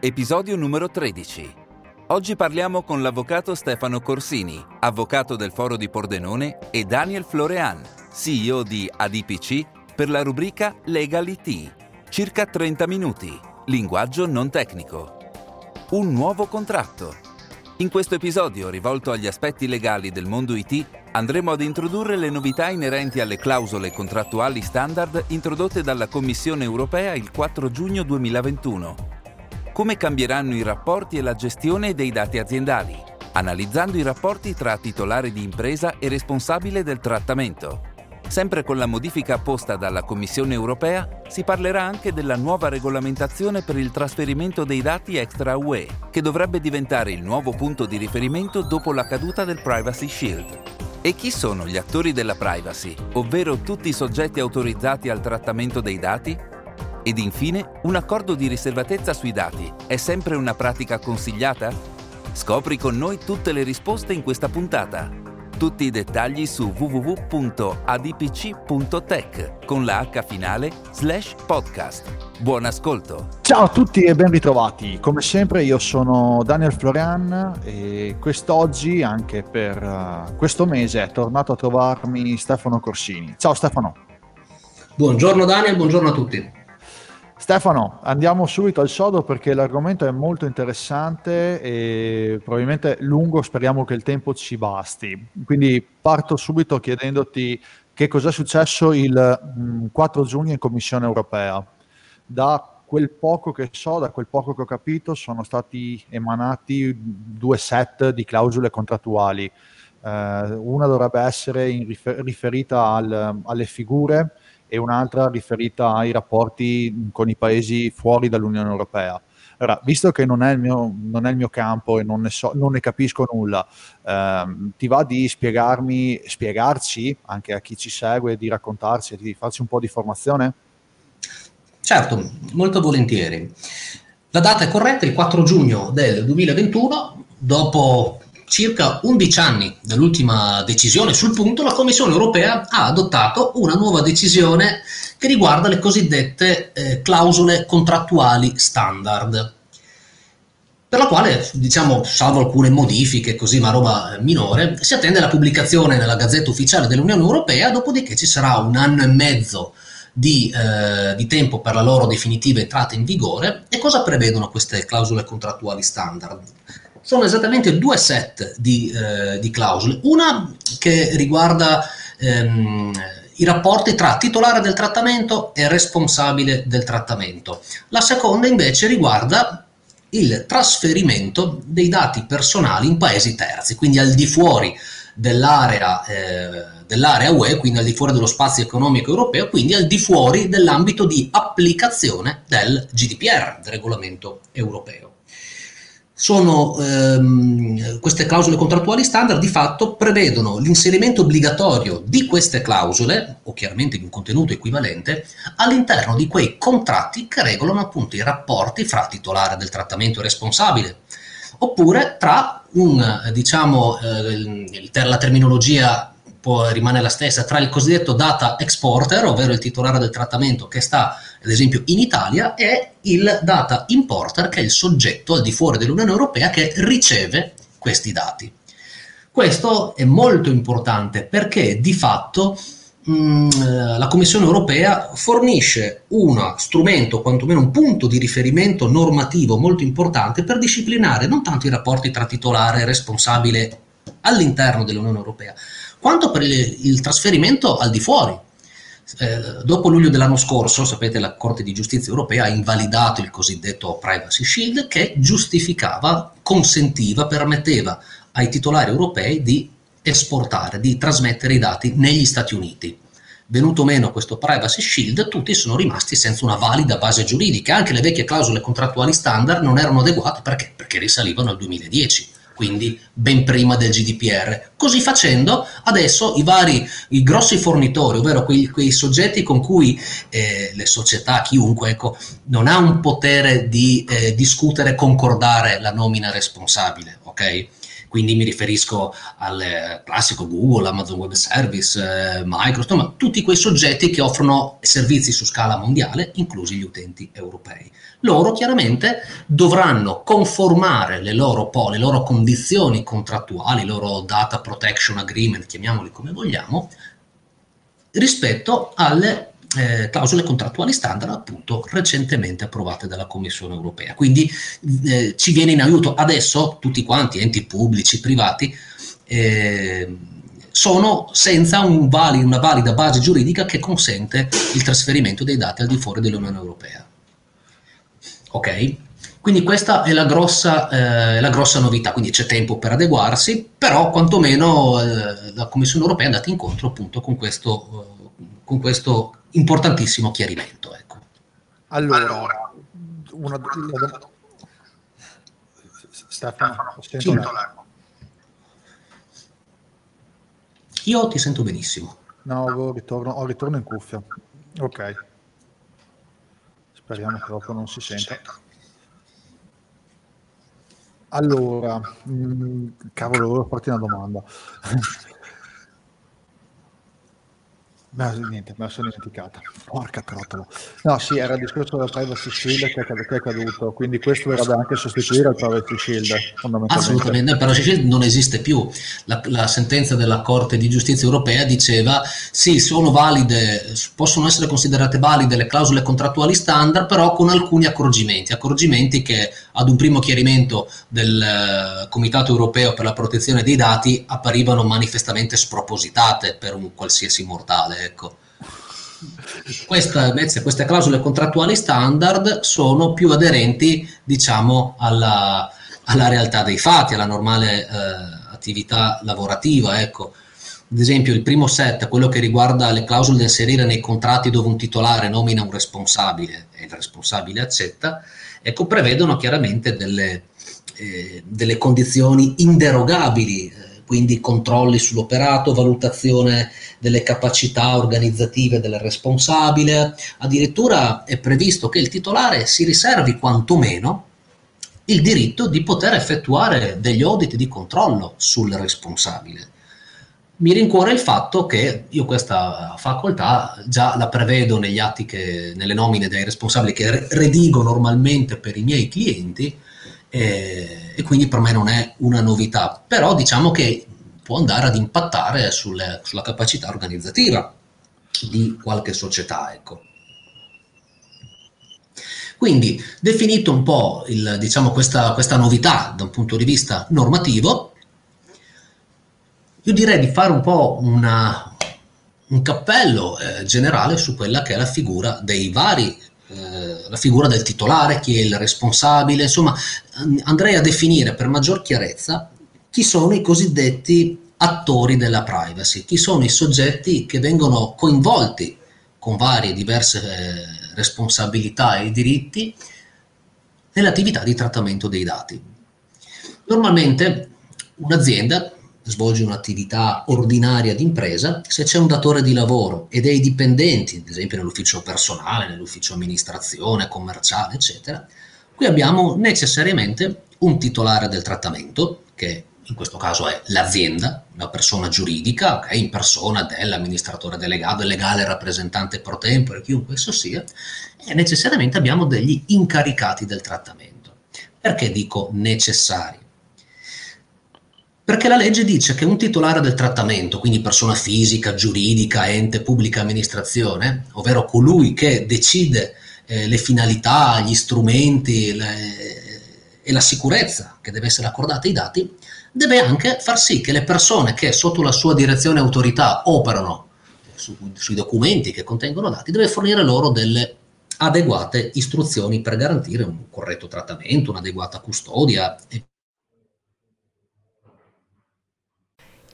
episodio numero 13. Oggi parliamo con l'avvocato Stefano Corsini, avvocato del Foro di Pordenone, e Daniel Florean, CEO di ADPC, per la rubrica Legal IT. Circa 30 minuti. Linguaggio non tecnico. Un nuovo contratto. In questo episodio, rivolto agli aspetti legali del mondo IT, andremo ad introdurre le novità inerenti alle clausole contrattuali standard introdotte dalla Commissione europea il 4 giugno 2021. Come cambieranno i rapporti e la gestione dei dati aziendali, analizzando i rapporti tra titolare di impresa e responsabile del trattamento. Sempre con la modifica apposta dalla Commissione europea, si parlerà anche della nuova regolamentazione per il trasferimento dei dati extra UE, che dovrebbe diventare il nuovo punto di riferimento dopo la caduta del Privacy Shield. E chi sono gli attori della privacy, ovvero tutti i soggetti autorizzati al trattamento dei dati? Ed infine, un accordo di riservatezza sui dati è sempre una pratica consigliata? Scopri con noi tutte le risposte in questa puntata. Tutti i dettagli su www.adpc.tech con la H finale slash podcast. Buon ascolto! Ciao a tutti e ben ritrovati. Come sempre io sono Daniel Florian e quest'oggi, anche per uh, questo mese, è tornato a trovarmi Stefano Corsini. Ciao Stefano. Buongiorno Daniel, buongiorno a tutti. Stefano, andiamo subito al sodo perché l'argomento è molto interessante e probabilmente lungo, speriamo che il tempo ci basti. Quindi parto subito chiedendoti che cosa è successo il 4 giugno in Commissione europea. Da quel poco che so, da quel poco che ho capito, sono stati emanati due set di clausole contrattuali. Eh, una dovrebbe essere rifer- riferita al, alle figure e un'altra riferita ai rapporti con i paesi fuori dall'Unione Europea. Allora, visto che non è il mio, è il mio campo e non ne, so, non ne capisco nulla, ehm, ti va di spiegarmi, spiegarci, anche a chi ci segue, di raccontarci, di farci un po' di formazione? Certo, molto volentieri. La data è corretta, il 4 giugno del 2021, dopo circa 11 anni dall'ultima decisione sul punto, la Commissione europea ha adottato una nuova decisione che riguarda le cosiddette eh, clausole contrattuali standard, per la quale, diciamo, salvo alcune modifiche, così ma roba minore, si attende la pubblicazione nella Gazzetta Ufficiale dell'Unione Europea, dopodiché ci sarà un anno e mezzo di, eh, di, tempo per la loro definitiva entrata in vigore. E cosa prevedono queste clausole contrattuali standard? Sono esattamente due set di, eh, di clausole. Una che riguarda ehm, i rapporti tra titolare del trattamento e responsabile del trattamento. La seconda invece riguarda il trasferimento dei dati personali in paesi terzi, quindi al di fuori dell'area, eh, dell'area UE, quindi al di fuori dello spazio economico europeo, quindi al di fuori dell'ambito di applicazione del GDPR, del regolamento europeo sono ehm, queste clausole contrattuali standard di fatto prevedono l'inserimento obbligatorio di queste clausole, o chiaramente di un contenuto equivalente, all'interno di quei contratti che regolano appunto i rapporti fra titolare del trattamento e responsabile, oppure tra un, diciamo, eh, la terminologia può rimane la stessa tra il cosiddetto data exporter, ovvero il titolare del trattamento che sta ad esempio in Italia, e il data importer che è il soggetto al di fuori dell'Unione Europea che riceve questi dati. Questo è molto importante perché di fatto mh, mm, la Commissione europea fornisce uno strumento, quantomeno un punto di riferimento normativo molto importante per disciplinare non tanto i rapporti tra titolare e responsabile all'interno dell'Unione Europea, quanto per il, il trasferimento al di fuori. Eh, dopo luglio dell'anno scorso, sapete, la Corte di Giustizia europea ha invalidato il cosiddetto Privacy Shield che giustificava, consentiva, permetteva ai titolari europei di esportare, di trasmettere i dati negli Stati Uniti. Venuto meno questo privacy shield, tutti sono rimasti senza una valida base giuridica. Anche le vecchie clausole contrattuali standard non erano adeguate perché? Perché risalivano al 2010 quindi ben prima del GDPR. Così facendo, adesso i vari, i grossi fornitori, ovvero quei, quei soggetti con cui eh, le società, chiunque, ecco, non ha un potere di eh, discutere, concordare la nomina responsabile, ok? Quindi mi riferisco al classico Google, Amazon Web Service, eh, Microsoft, ma tutti quei soggetti che offrono servizi su scala mondiale, inclusi gli utenti europei. Loro chiaramente dovranno conformare le loro, le loro condizioni contrattuali, i loro data protection agreement, chiamiamoli come vogliamo, rispetto alle eh, clausole contrattuali standard appunto recentemente approvate dalla Commissione europea. Quindi eh, ci viene in aiuto adesso tutti quanti, enti pubblici, privati, eh, sono senza un vali, una valida base giuridica che consente il trasferimento dei dati al di fuori dell'Unione Europea. Ok? Quindi questa è la grossa, eh, la grossa, novità, quindi c'è tempo per adeguarsi, però quantomeno eh, la Commissione europea è andata incontro appunto con questo, eh, con questo importantissimo chiarimento. Ecco. Allora, allora una, una, Stefano, sì. Io ti sento benissimo. No, ritorno, ho ritorno in cuffia. Ok. Speriamo che dopo non si senta. Allora, mh, mm, cavolo, volevo farti una domanda. No, niente, me la sono dimenticata. Porca trottola. No, sì, era il discorso della privacy shield che, è caduto, quindi questo dovrebbe anche sostituire il privacy shield. Assolutamente, il privacy shield non esiste più. La, la, sentenza della Corte di Giustizia europea diceva sì, sono valide, possono essere considerate valide le clausole contrattuali standard, però con alcuni accorgimenti, accorgimenti che ad un primo chiarimento del uh, Comitato europeo per la protezione dei dati apparivano manifestamente spropositate per un qualsiasi mortale ecco. Questa, invece, queste clausole contrattuali standard sono più aderenti, diciamo, alla, alla realtà dei fatti, alla normale eh, attività lavorativa, ecco. Ad esempio, il primo set, quello che riguarda le clausole da inserire nei contratti dove un titolare nomina un responsabile e il responsabile accetta, ecco, prevedono chiaramente delle, eh, delle condizioni inderogabili quindi controlli sull'operato, valutazione delle capacità organizzative del responsabile. Addirittura è previsto che il titolare si riservi quantomeno il diritto di poter effettuare degli audit di controllo sul responsabile. Mi rincuora il fatto che io questa facoltà già la prevedo negli atti che, nelle nomine dei responsabili che redigo normalmente per i miei clienti e, e, quindi per me non è una novità, però diciamo che può andare ad impattare sulle, sulla capacità organizzativa di qualche società. Ecco. Quindi, definito un po' il, diciamo, questa, questa novità da un punto di vista normativo, io direi di fare un po' una, un cappello eh, generale su quella che è la figura dei vari eh, la figura del titolare, chi è il responsabile, insomma andrei a definire per maggior chiarezza chi sono i cosiddetti attori della privacy, chi sono i soggetti che vengono coinvolti con varie diverse eh, responsabilità e diritti nell'attività di trattamento dei dati. Normalmente un'azienda svolge un'attività ordinaria d'impresa, se c'è un datore di lavoro e dei dipendenti, ad esempio nell'ufficio personale, nell'ufficio amministrazione, commerciale, eccetera, qui abbiamo necessariamente un titolare del trattamento, che in questo caso è l'azienda, una persona giuridica, okay, in persona dell'amministratore delegato, del legale rappresentante pro tempore, chiunque esso sia, e necessariamente abbiamo degli incaricati del trattamento. Perché dico necessari? Perché la legge dice che un titolare del trattamento, quindi persona fisica, giuridica, ente, pubblica amministrazione, ovvero colui che decide eh, le finalità, gli strumenti le, e la sicurezza che deve essere accordata ai dati, deve anche far sì che le persone che sotto la sua direzione e autorità operano su, sui documenti che contengono dati, deve fornire loro delle adeguate istruzioni per garantire un corretto trattamento, un'adeguata custodia.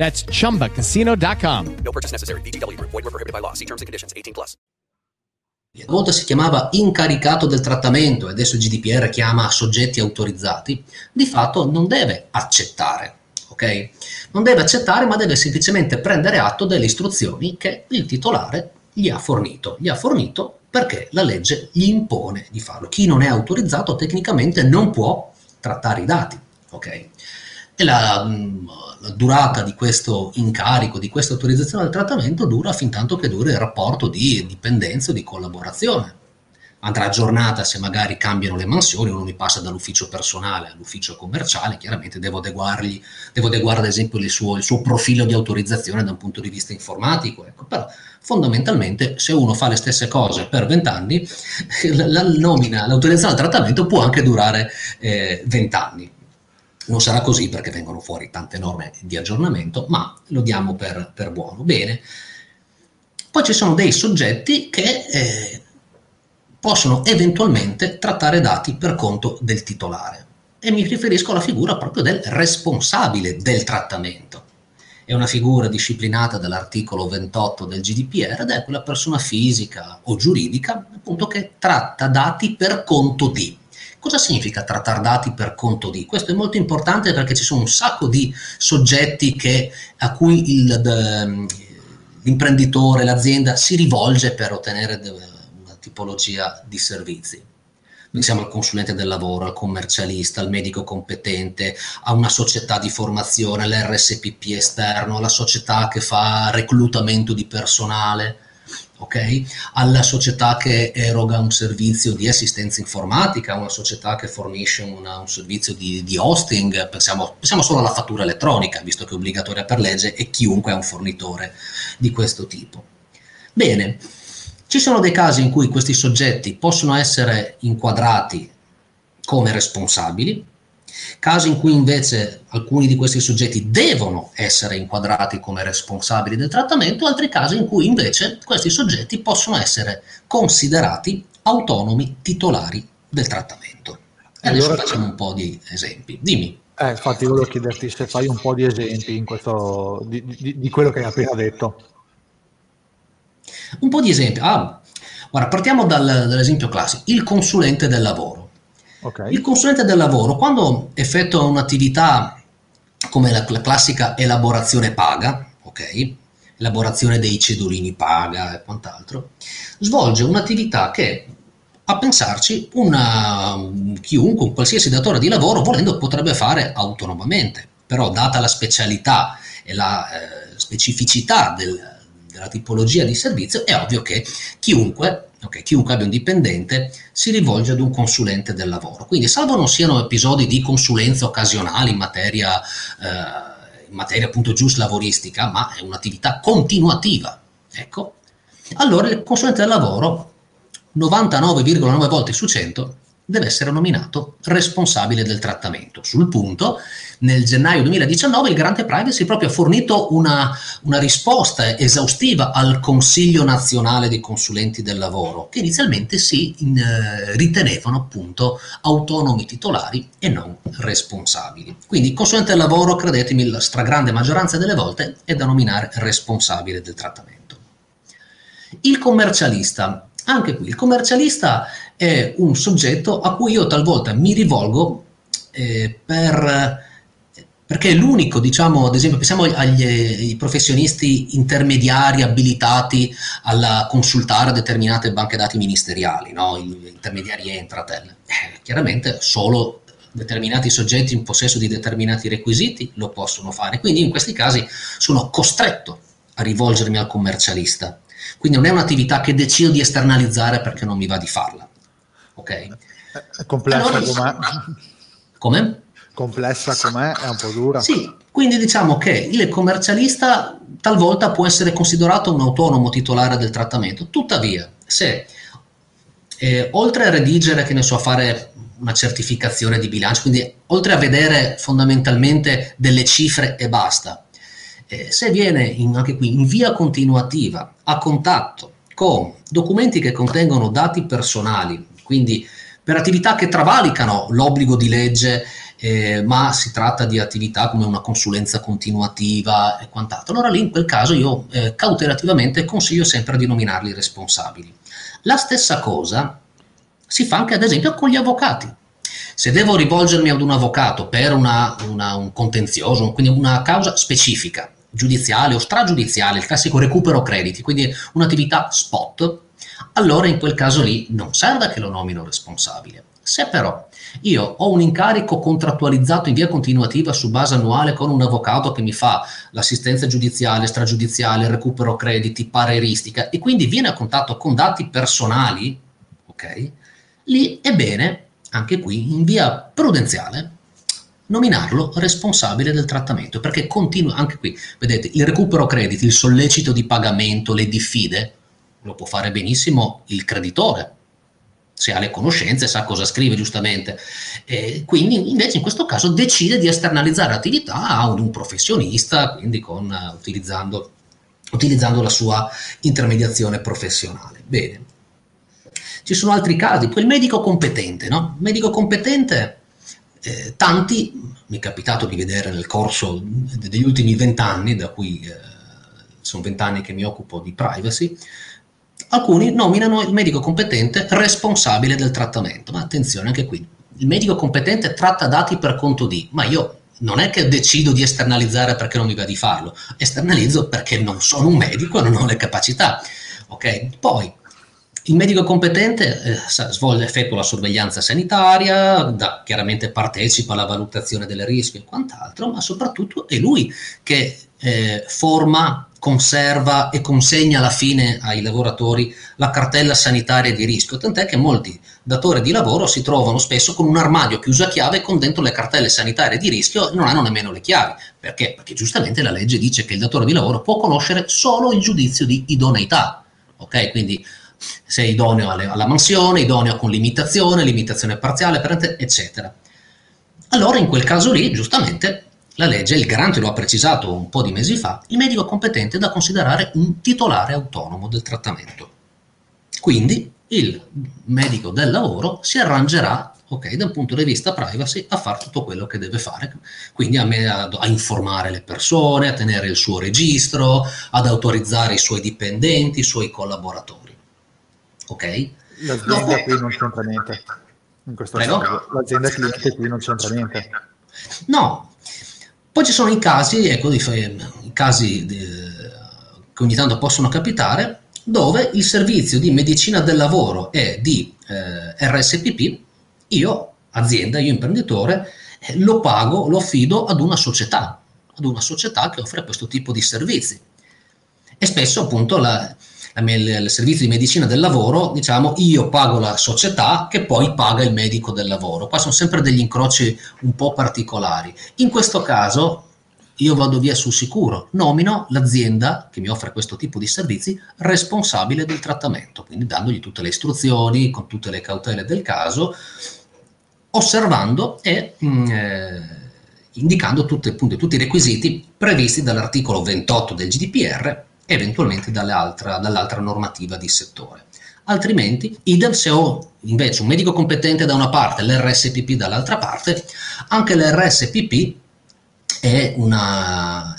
That's chumbacasino.com. No purchase necessary. VGW Group. Void were prohibited by law. See terms and conditions. 18 plus. Una volta si chiamava incaricato del trattamento e adesso il GDPR chiama soggetti autorizzati, di fatto non deve accettare, ok? Non deve accettare ma deve semplicemente prendere atto delle istruzioni che il titolare gli ha fornito. Gli ha fornito perché la legge gli impone di farlo. Chi non è autorizzato tecnicamente non può trattare i dati, ok? E la, la durata di questo incarico, di questa autorizzazione al trattamento dura fin tanto che dura il rapporto di dipendenza o di collaborazione. Andrà aggiornata se magari cambiano le mansioni, uno mi passa dall'ufficio personale all'ufficio commerciale, chiaramente devo adeguargli, devo adeguare ad esempio il suo, il suo profilo di autorizzazione da un punto di vista informatico, ecco. però fondamentalmente se uno fa le stesse cose per vent'anni, la nomina, l'autorizzazione al trattamento può anche durare eh, non sarà così perché vengono fuori tante norme di aggiornamento, ma lo diamo per, per buono. Bene. Poi ci sono dei soggetti che eh, possono eventualmente trattare dati per conto del titolare e mi riferisco alla figura proprio del responsabile del trattamento. È una figura disciplinata dall'articolo 28 del GDPR ed è quella persona fisica o giuridica appunto che tratta dati per conto di. Cosa significa trattare dati per conto di? Questo è molto importante perché ci sono un sacco di soggetti che, a cui il, de, l'imprenditore, l'azienda si rivolge per ottenere una tipologia di servizi. Pensiamo al consulente del lavoro, al commercialista, al medico competente, a una società di formazione, all'RSPP esterno, alla società che fa reclutamento di personale okay? alla società che eroga un servizio di assistenza informatica, una società che fornisce una, un servizio di, di hosting, pensiamo, pensiamo, solo alla fattura elettronica, visto che è obbligatoria per legge e chiunque è un fornitore di questo tipo. Bene, ci sono dei casi in cui questi soggetti possono essere inquadrati come responsabili, Casi in cui invece alcuni di questi soggetti devono essere inquadrati come responsabili del trattamento, altri casi in cui invece questi soggetti possono essere considerati autonomi titolari del trattamento. E adesso allora, facciamo un po' di esempi. Dimmi. Eh, infatti volevo chiederti se fai un po' di esempi questo, di, di, di, quello che hai appena detto. Un po' di esempi. Ah, guarda, partiamo dal, dall'esempio classico, il consulente del lavoro. Okay. Il consulente del lavoro, quando effettua un'attività come la, la classica elaborazione paga, ok? elaborazione dei cedolini paga e quant'altro, svolge un'attività che, a pensarci, una, chiunque, un qualsiasi datore di lavoro, volendo, potrebbe fare autonomamente. però data la specialità e la eh, specificità del, della tipologia di servizio, è ovvio che chiunque Okay, chiunque abbia un dipendente si rivolge ad un consulente del lavoro. Quindi, salvo non siano episodi di consulenza occasionali in materia, eh, in materia appunto giusto lavoristica, ma è un'attività continuativa, ecco, allora il consulente del lavoro 99,9 volte su 100 deve essere nominato responsabile del trattamento. Sul punto, nel gennaio 2019 il Garante Privacy proprio ha fornito una, una, risposta esaustiva al Consiglio nazionale dei consulenti del lavoro, che inizialmente si in, eh, ritenevano appunto autonomi titolari e non responsabili. Quindi il consulente del lavoro, credetemi, la stragrande maggioranza delle volte è da nominare responsabile del trattamento. Il commercialista anche qui il commercialista è un soggetto a cui io talvolta mi rivolgo eh, per, perché è l'unico, diciamo, ad esempio, pensiamo agli, agli professionisti intermediari abilitati a consultare determinate banche dati ministeriali, no? gli intermediari Entratel. Eh, chiaramente solo determinati soggetti in possesso di determinati requisiti lo possono fare, quindi in questi casi sono costretto a rivolgermi al commercialista quindi non è un'attività che decido di esternalizzare perché non mi va di farla. Ok? È complessa allora, com'è. Come? Complessa com'è, è un po' dura. Sì, quindi diciamo che il commercialista talvolta può essere considerato un autonomo titolare del trattamento. Tuttavia, se eh, oltre a redigere, che ne so, a fare una certificazione di bilancio, quindi oltre a vedere fondamentalmente delle cifre e basta, eh, se viene in, anche qui in via continuativa a contatto con documenti che contengono dati personali, quindi per attività che travalicano l'obbligo di legge, eh, ma si tratta di attività come una consulenza continuativa e quant'altro, allora lì in quel caso io eh, cautelativamente consiglio sempre di nominarli responsabili. La stessa cosa si fa anche ad esempio con gli avvocati. Se devo rivolgermi ad un avvocato per una, una, un contenzioso, quindi una causa specifica, giudiziale o stragiudiziale, il classico recupero crediti, quindi un'attività spot, allora in quel caso lì non serve che lo nomino responsabile. Se però io ho un incarico contrattualizzato in via continuativa su base annuale con un avvocato che mi fa l'assistenza giudiziale, stragiudiziale, recupero crediti, pareristica e quindi viene a contatto con dati personali, ok? Lì è bene, anche qui in via prudenziale, nominarlo responsabile del trattamento, perché continua anche qui, vedete, il recupero crediti, il sollecito di pagamento, le diffide, lo può fare benissimo il creditore, se ha le conoscenze, sa cosa scrive giustamente. E quindi invece in questo caso decide di esternalizzare l'attività a un, professionista, quindi con, utilizzando, utilizzando la sua intermediazione professionale. Bene. Ci sono altri casi, poi il medico competente, no? Il medico competente eh, tanti, mi è capitato di vedere nel corso degli ultimi vent'anni, da cui eh, sono vent'anni che mi occupo di privacy, alcuni nominano il medico competente responsabile del trattamento. Ma attenzione anche qui, il medico competente tratta dati per conto di, ma io non è che decido di esternalizzare perché non mi va di farlo, esternalizzo perché non sono un medico e non ho le capacità. Ok? Poi il medico competente eh, svolge, effettua la sorveglianza sanitaria, da, chiaramente partecipa alla valutazione del rischio e quant'altro, ma soprattutto è lui che eh, forma, conserva e consegna alla fine ai lavoratori la cartella sanitaria di rischio, tant'è che molti datori di lavoro si trovano spesso con un armadio chiuso a chiave con dentro le cartelle sanitarie di rischio e non hanno nemmeno le chiavi. Perché? Perché giustamente la legge dice che il datore di lavoro può conoscere solo il giudizio di idoneità. Ok? Quindi se è idoneo alla mansione, idoneo con limitazione, limitazione parziale, eccetera. Allora in quel caso lì, giustamente, la legge, il garante lo ha precisato un po' di mesi fa, il medico competente è da considerare un titolare autonomo del trattamento. Quindi il medico del lavoro si arrangerà, ok, dal punto di vista privacy, a fare tutto quello che deve fare. Quindi a, me, a, a informare le persone, a tenere il suo registro, ad autorizzare i suoi dipendenti, i suoi collaboratori ok? L'azienda Dopo... qui non c'entra niente. In questo Prego? caso, l'azienda cliente qui non c'entra niente. No, poi ci sono i casi, ecco, i casi che ogni tanto possono capitare, dove il servizio di medicina del lavoro e di eh, RSPP, io, azienda, io imprenditore, eh, lo pago, lo affido ad una società, ad una società che offre questo tipo di servizi. E spesso appunto la, il servizio di medicina del lavoro, diciamo, io pago la società che poi paga il medico del lavoro. Qua sono sempre degli incroci un po' particolari. In questo caso io vado via sul sicuro, nomino l'azienda che mi offre questo tipo di servizi responsabile del trattamento, quindi dandogli tutte le istruzioni, con tutte le cautele del caso, osservando e mm, eh, indicando tutte, appunto, tutti i requisiti previsti dall'articolo 28 del GDPR eventualmente dall'altra, dall'altra normativa di settore. Altrimenti, idem se ho invece un medico competente da una parte e l'RSPP dall'altra parte, anche l'RSPP è, una,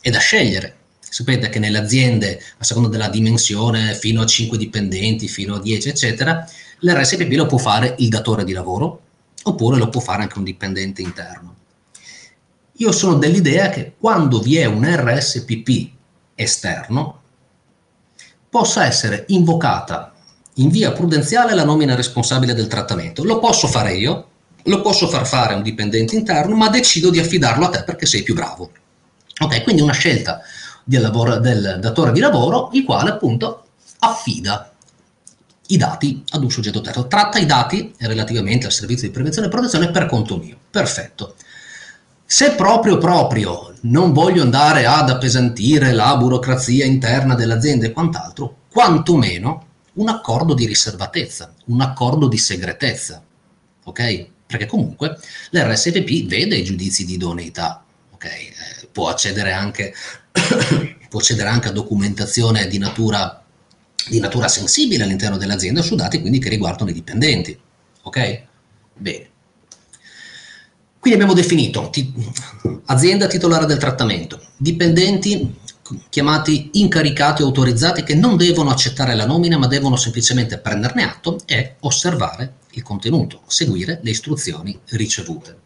è da scegliere. Sapete che nelle aziende, a seconda della dimensione, fino a 5 dipendenti, fino a 10, eccetera, l'RSPP lo può fare il datore di lavoro oppure lo può fare anche un dipendente interno. Io sono dell'idea che quando vi è un RSPP esterno, possa essere invocata in via prudenziale la nomina responsabile del trattamento. Lo posso fare io, lo posso far fare a un dipendente interno, ma decido di affidarlo a te perché sei più bravo. Ok, quindi una scelta del, lavoro, del datore di lavoro, il quale appunto affida i dati ad un soggetto terzo, tratta i dati relativamente al servizio di prevenzione e protezione per conto mio. Perfetto. Se proprio proprio non voglio andare ad appesantire la burocrazia interna dell'azienda e quant'altro, quantomeno un accordo di riservatezza, un accordo di segretezza, ok? Perché comunque l'RSVP vede i giudizi di idoneità, ok? Eh, può, accedere anche, può accedere anche a documentazione di natura, di natura sensibile all'interno dell'azienda su dati quindi che riguardano i dipendenti, ok? Bene. Quindi abbiamo definito ti- azienda titolare del trattamento, dipendenti chiamati incaricati autorizzati che non devono accettare la nomina ma devono semplicemente prenderne atto e osservare il contenuto, seguire le istruzioni ricevute.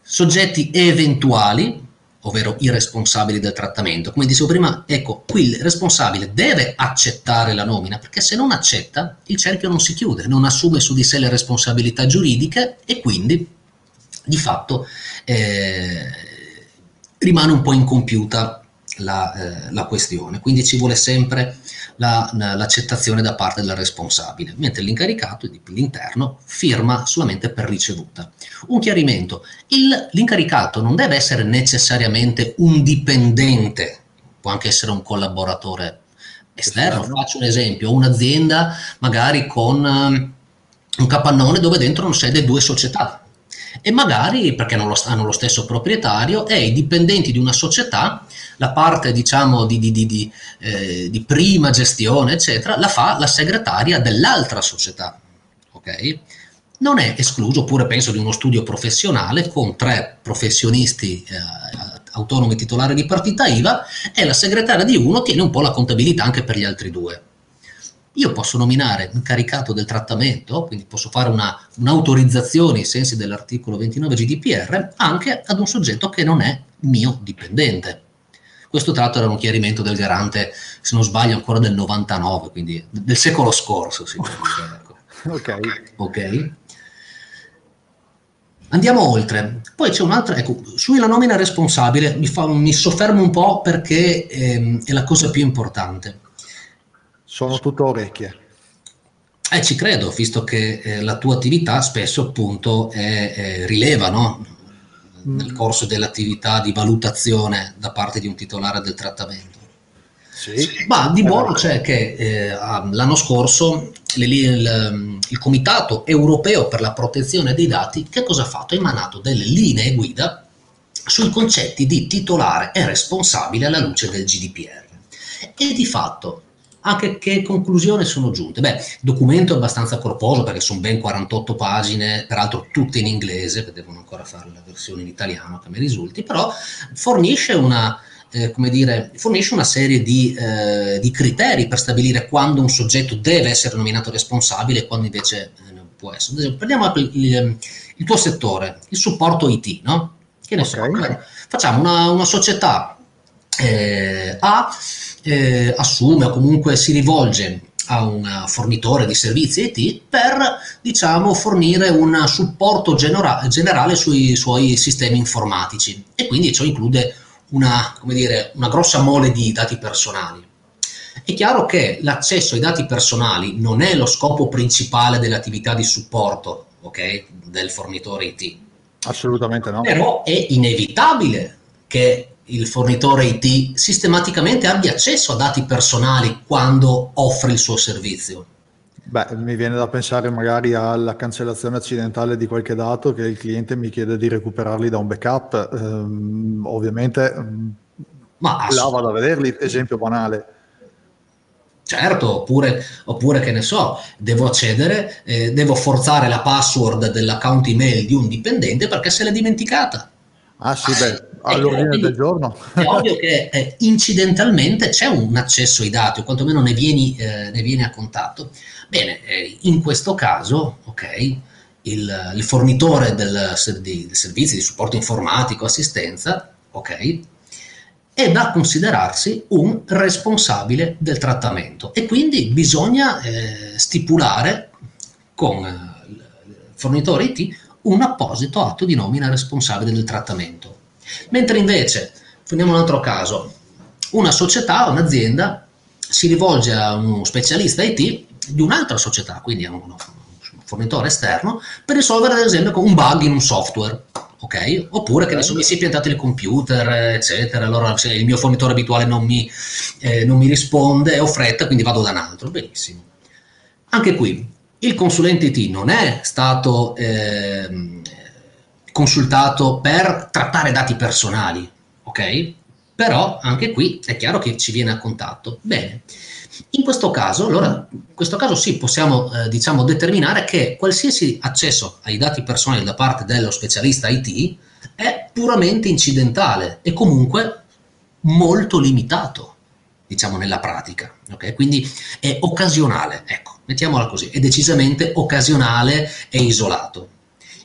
Soggetti eventuali, ovvero i responsabili del trattamento. Come dicevo prima, ecco, qui il responsabile deve accettare la nomina perché se non accetta il cerchio non si chiude, non assume su di sé le responsabilità giuridiche e quindi di fatto eh, rimane un po' incompiuta la, eh, la, questione, quindi ci vuole sempre la, l'accettazione da parte del responsabile, mentre l'incaricato, l'interno, firma solamente per ricevuta. Un chiarimento, Il, l'incaricato non deve essere necessariamente un dipendente, può anche essere un collaboratore esterno, faccio un esempio, un'azienda magari con um, un capannone dove dentro non sede due società, e magari perché non lo, hanno lo stesso proprietario e i dipendenti di una società, la parte diciamo di, di, di, di eh, prima gestione eccetera, la fa la segretaria dell'altra società. ok? Non è escluso, oppure penso di uno studio professionale con tre professionisti eh, autonomi titolari di partita IVA e la segretaria di uno tiene un po' la contabilità anche per gli altri due io posso nominare incaricato del trattamento, quindi posso fare una, un'autorizzazione ai sensi dell'articolo 29 GDPR anche ad un soggetto che non è mio dipendente. Questo tratto era un chiarimento del garante, se non sbaglio, ancora del 99, quindi del secolo scorso. Si ecco. ok. Ok. Andiamo oltre. Poi c'è un'altra, ecco, sulla nomina responsabile mi, fa, mi soffermo un po' perché ehm, è la cosa più importante sono tutto orecchie. Eh, ci credo, visto che eh, la tua attività spesso appunto è, è, rileva no? nel mm. corso dell'attività di valutazione da parte di un titolare del trattamento. Sì. Ma di buono c'è che eh, l'anno scorso le, il, il, Comitato europeo per la protezione dei dati che cosa ha fatto? Ha emanato delle linee guida sui concetti di titolare e responsabile alla luce del GDPR. E di fatto a che, conclusione sono giunte? Beh, il documento è abbastanza corposo perché sono ben 48 pagine, peraltro tutte in inglese, che devono ancora fare la versione in italiano che mi risulti, però fornisce una, eh, come dire, fornisce una serie di, eh, di, criteri per stabilire quando un soggetto deve essere nominato responsabile e quando invece eh, non può essere. Prendiamo il, il, il, tuo settore, il supporto IT, no? Che ne okay. so, facciamo una, una società eh, A eh, assume o comunque si rivolge a un fornitore di servizi IT per diciamo, fornire un supporto genera- generale sui suoi sistemi informatici e quindi ciò include una, dire, una grossa mole di dati personali. È chiaro che l'accesso ai dati personali non è lo scopo principale dell'attività di supporto okay, del fornitore IT. Assolutamente no. Però è inevitabile che il fornitore IT sistematicamente abbia accesso a dati personali quando offre il suo servizio. Beh, mi viene da pensare magari alla cancellazione accidentale di qualche dato che il cliente mi chiede di recuperarli da un backup. Ehm, ovviamente, Ma là vado a vederli, esempio banale. Certo, oppure, oppure, che ne so, devo accedere, eh, devo forzare la password dell'account email di un dipendente perché se l'è dimenticata. Ah sì, beh, all'ordine del giorno. È ovvio che eh, incidentalmente c'è un accesso ai dati, o quantomeno ne vieni, eh, ne vieni a contatto. Bene, eh, in questo caso, ok, il, il fornitore del, del servizio di supporto informatico, assistenza, ok, è da considerarsi un responsabile del trattamento e quindi bisogna eh, stipulare con eh, il fornitore IT un apposito atto di nomina responsabile del trattamento. Mentre invece, prendiamo un altro caso, una società, un'azienda si rivolge a uno specialista IT di un'altra società, quindi a uno fornitore esterno, per risolvere ad esempio un bug in un software. ok? Oppure che ne so, mi si è piantato il computer, eccetera. Allora, se il mio fornitore abituale non mi, eh, non mi risponde, ho fretta, quindi vado da un altro. Benissimo. Anche qui il consulente IT non è stato eh, consultato per trattare dati personali, ok? Però anche qui è chiaro che ci viene a contatto. Bene, in questo caso, allora, in questo caso sì, possiamo eh, diciamo, determinare che qualsiasi accesso ai dati personali da parte dello specialista IT è puramente incidentale e comunque molto limitato, diciamo, nella pratica. Okay? Quindi è occasionale, ecco, mettiamola così, è decisamente occasionale e isolato.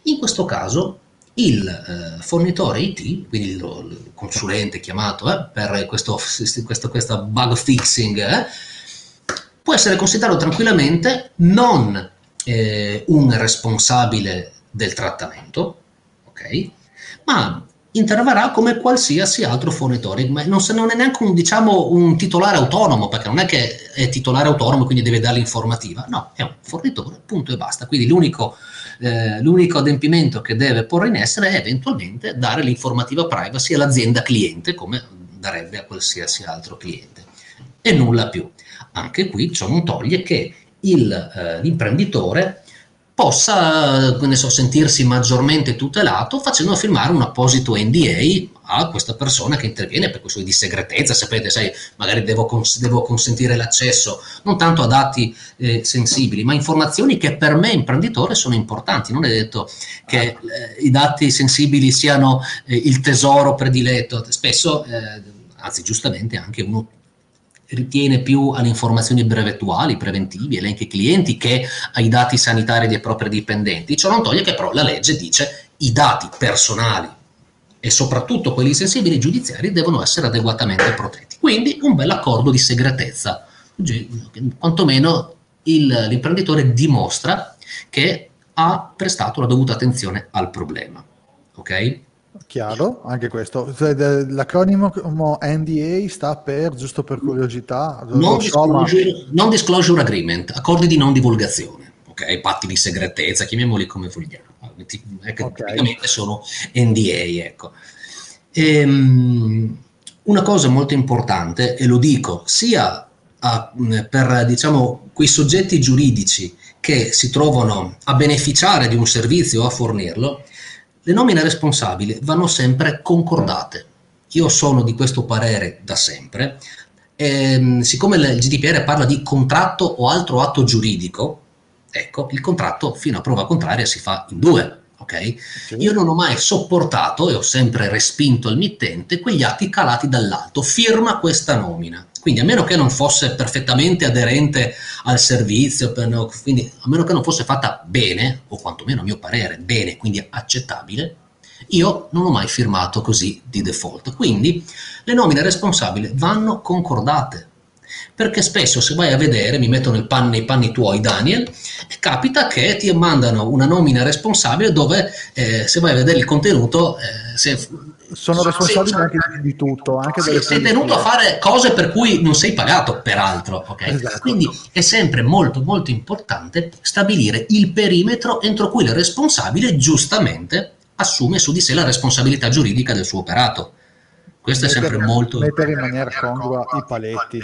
In questo caso il eh, fornitore IT, quindi il, il consulente chiamato eh, per questo, questo, questo, bug fixing, eh, può essere considerato tranquillamente non eh, un responsabile del trattamento, ok? Ma interverrà come qualsiasi altro fornitore, ma non, se, non è neanche un, diciamo, un titolare autonomo, perché non è che è titolare autonomo e quindi deve dare l'informativa, no, è un fornitore, punto e basta. Quindi l'unico, eh, l'unico adempimento che deve porre in essere è eventualmente dare l'informativa privacy all'azienda cliente, come darebbe a qualsiasi altro cliente, e nulla più. Anche qui ciò non toglie che il, eh, l'imprenditore possa so, sentirsi maggiormente tutelato facendo firmare un apposito NDA a questa persona che interviene per questioni di segretezza, sapete, sai, magari devo, cons- devo consentire l'accesso non tanto a dati eh, sensibili, ma informazioni che per me imprenditore sono importanti. Non è detto che eh, i dati sensibili siano eh, il tesoro prediletto, spesso, eh, anzi giustamente anche uno ritiene più alle informazioni brevettuali, preventivi, elenchi clienti che ai dati sanitari dei propri dipendenti. Ciò non toglie che però la legge dice i dati personali e soprattutto quelli sensibili giudiziari devono essere adeguatamente protetti. Quindi un bel accordo di segretezza, quantomeno il, l'imprenditore dimostra che ha prestato la dovuta attenzione al problema. Ok? Chiaro, anche questo. L'acronimo NDA sta per, giusto per curiosità, non, disclosure, so, ma... non disclosure agreement, accordi di non divulgazione, ok? Patti di segretezza, chiamiamoli come vogliamo. Ecco, okay. Praticamente sono NDA, ecco. Ehm, una cosa molto importante, e lo dico sia a, per diciamo, quei soggetti giuridici che si trovano a beneficiare di un servizio o a fornirlo, le nomine responsabili vanno sempre concordate. Io sono di questo parere da sempre. E, ehm, siccome il GDPR parla di contratto o altro atto giuridico, ecco, il contratto fino a prova contraria si fa in due. Okay? Io non ho mai sopportato e ho sempre respinto al mittente quegli atti calati dall'alto. Firma questa nomina. Quindi a meno che non fosse perfettamente aderente al servizio, quindi a meno che non fosse fatta bene, o quantomeno a mio parere bene, quindi accettabile, io non ho mai firmato così di default. Quindi le nomine responsabili vanno concordate. Perché spesso se vai a vedere, mi metto nel pan, nei panni tuoi Daniel, capita che ti mandano una nomina responsabile dove eh, se vai a vedere il contenuto, eh, se, sono responsabili anche di, di tutto. Anche sì, sei tenuto a fare cose per cui non sei pagato, peraltro. Okay? Esatto. Quindi è sempre molto, molto importante stabilire il perimetro entro cui il responsabile giustamente assume su di sé la responsabilità giuridica del suo operato. Questo mettere, è sempre molto... Mettere in maniera congrua i paletti.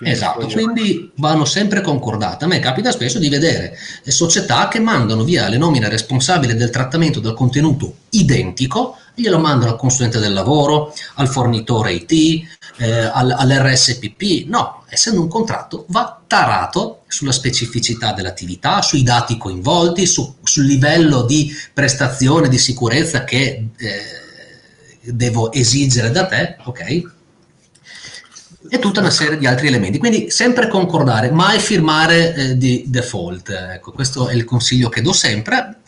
Esatto, quindi vanno sempre concordate. A me capita spesso di vedere società che mandano via le nomine responsabili del trattamento del contenuto identico, glielo mandano al consulente del lavoro, al fornitore IT, eh, al, all'RSPP. No, essendo un contratto va tarato sulla specificità dell'attività, sui dati coinvolti, su, sul livello di prestazione, di sicurezza che... Eh, devo esigere da te, ok? E tutta una serie di altri elementi. Quindi sempre concordare, mai firmare eh, di default. Ecco, questo è il consiglio che do sempre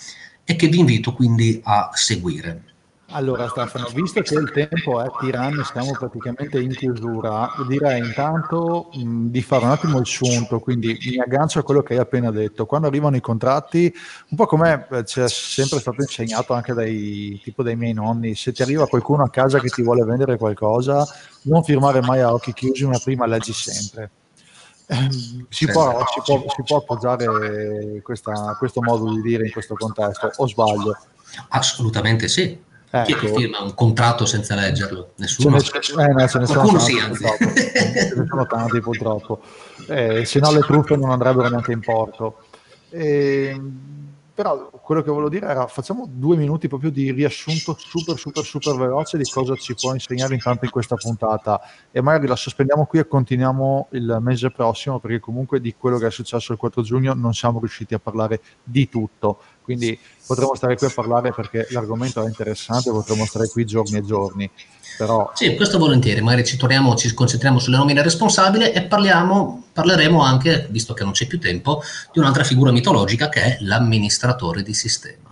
e che vi invito quindi a seguire. Allora Stefano, visto che il tempo è tiranno, siamo praticamente in chiusura, direi intanto mh, di fare un attimo il sunto, quindi mi aggancio a quello che hai appena detto. Quando arrivano i contratti, un po' come eh, ci è sempre stato insegnato anche dai, tipo dai miei nonni, se ti arriva qualcuno a casa che ti vuole vendere qualcosa, non firmare mai a occhi chiusi, una prima leggi sempre. Ehm, si, può, si, può, si può appoggiare questa, questo modo di dire in questo contesto, o sbaglio? Assolutamente sì Ecco. Chi è che firma un contratto senza leggerlo? Nessuno? Ce ne, eh, no, ce ne Qualcuno sì, anzi. ce ne sono tanti purtroppo. Eh, se no le truffe non andrebbero neanche in porto. Eh, però quello che volevo dire era facciamo due minuti proprio di riassunto super super super veloce di cosa ci può insegnare intanto in questa puntata e magari la sospendiamo qui e continuiamo il mese prossimo perché comunque di quello che è successo il 4 giugno non siamo riusciti a parlare di tutto quindi potremmo stare qui a parlare perché l'argomento è interessante potremmo stare qui giorni e giorni però... Sì, questo volentieri, magari ci torniamo, ci concentriamo sulle nomine responsabili e parliamo, parleremo anche, visto che non c'è più tempo, di un'altra figura mitologica che è l'amministratore di sistema.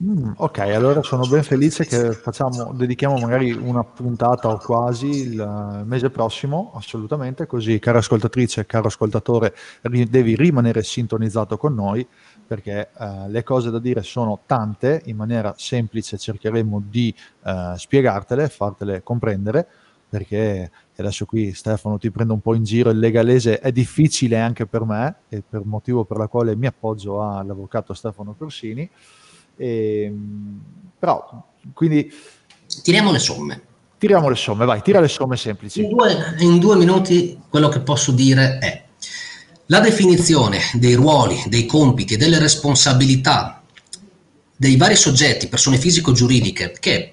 Mm, ok, allora sono ben felice che facciamo, dedichiamo magari una puntata o quasi il mese prossimo, assolutamente, così cara ascoltatrice, caro ascoltatore, devi rimanere sintonizzato con noi perché eh, le cose da dire sono tante, in maniera semplice cercheremo di eh, spiegartele, fartele comprendere, perché adesso qui Stefano ti prendo un po' in giro, il legalese è difficile anche per me, e per motivo per la quale mi appoggio all'avvocato Stefano Corsini, e, ehm, però quindi... Tiriamo le somme. Tiriamo le somme, vai, tira le somme semplici. In due, in due minuti quello che posso dire è la definizione dei ruoli, dei compiti e delle responsabilità dei vari soggetti, persone fisico-giuridiche, che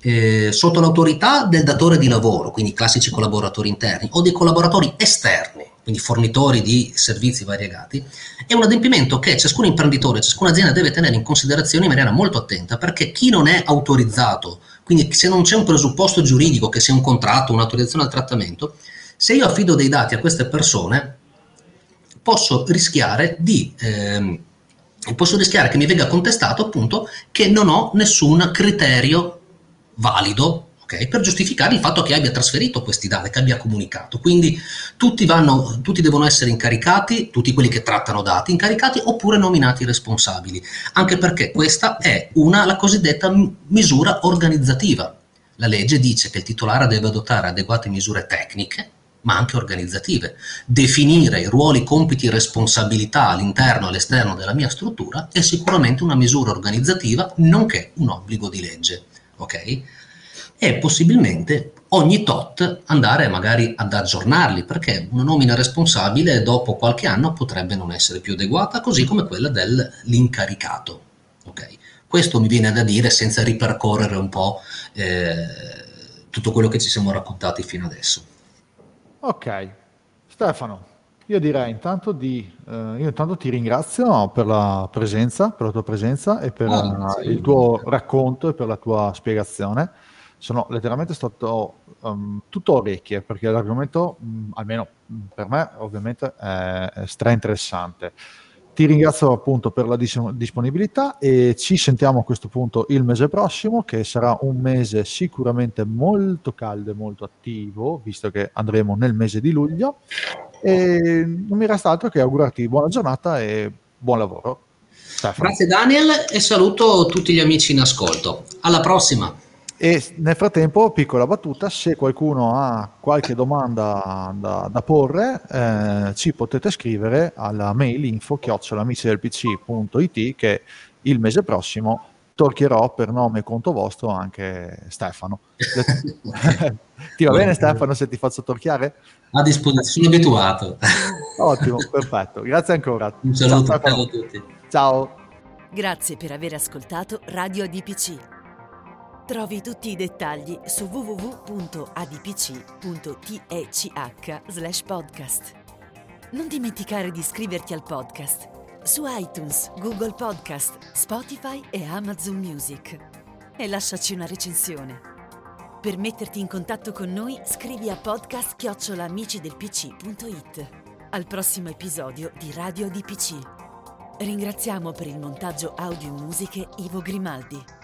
eh, sotto l'autorità del datore di lavoro, quindi classici collaboratori interni, o dei collaboratori esterni, quindi fornitori di servizi variegati, è un adempimento che ciascun imprenditore, ciascuna azienda deve tenere in considerazione in maniera molto attenta, perché chi non è autorizzato, quindi se non c'è un presupposto giuridico, che sia un contratto, un'autorizzazione al trattamento, se io affido dei dati a queste persone, posso rischiare di... Ehm, posso rischiare che mi venga contestato appunto che non ho nessun criterio valido okay, per giustificare il fatto che abbia trasferito questi dati, che abbia comunicato. Quindi tutti, vanno, tutti devono essere incaricati, tutti quelli che trattano dati, incaricati oppure nominati responsabili, anche perché questa è una, la cosiddetta misura organizzativa. La legge dice che il titolare deve adottare adeguate misure tecniche ma anche organizzative. Definire i ruoli, compiti e responsabilità all'interno e all'esterno della mia struttura è sicuramente una misura organizzativa, nonché un obbligo di legge. Ok? E possibilmente ogni tot andare magari ad aggiornarli, perché una nomina responsabile dopo qualche anno potrebbe non essere più adeguata, così come quella dell'incaricato. Ok? Questo mi viene da dire senza ripercorrere un po' eh, tutto quello che ci siamo raccontati fino adesso. Ok, Stefano, io direi intanto di, eh, io intanto ti ringrazio per la presenza, per la tua presenza e per oh, sì. il tuo racconto e per la tua spiegazione. Sono letteralmente stato um, tutto orecchie perché l'argomento, mh, almeno per me, ovviamente è, è stra interessante. Ti ringrazio appunto per la dis- disponibilità e ci sentiamo a questo punto il mese prossimo, che sarà un mese sicuramente molto caldo e molto attivo, visto che andremo nel mese di luglio. E non mi resta altro che augurarti buona giornata e buon lavoro. Stefano. Grazie Daniel e saluto tutti gli amici in ascolto. Alla prossima. E nel frattempo, piccola battuta, se qualcuno ha qualche domanda da, da porre, eh, ci potete scrivere alla mail info chiocciolamici che il mese prossimo torcherò per nome e conto vostro anche Stefano. ti va bene Stefano se ti faccio torchiare? A disposizione, sono abituato. Ottimo, perfetto. Grazie ancora. Un saluto ciao, a tutti. Ciao. Grazie per aver ascoltato Radio ADPC. Trovi tutti i dettagli su www.adpc.tech podcast. Non dimenticare di iscriverti al podcast su iTunes, Google Podcast, Spotify e Amazon Music. E lasciaci una recensione. Per metterti in contatto con noi, scrivi a podcast. Al prossimo episodio di Radio DPC. Ringraziamo per il montaggio audio e musiche Ivo Grimaldi.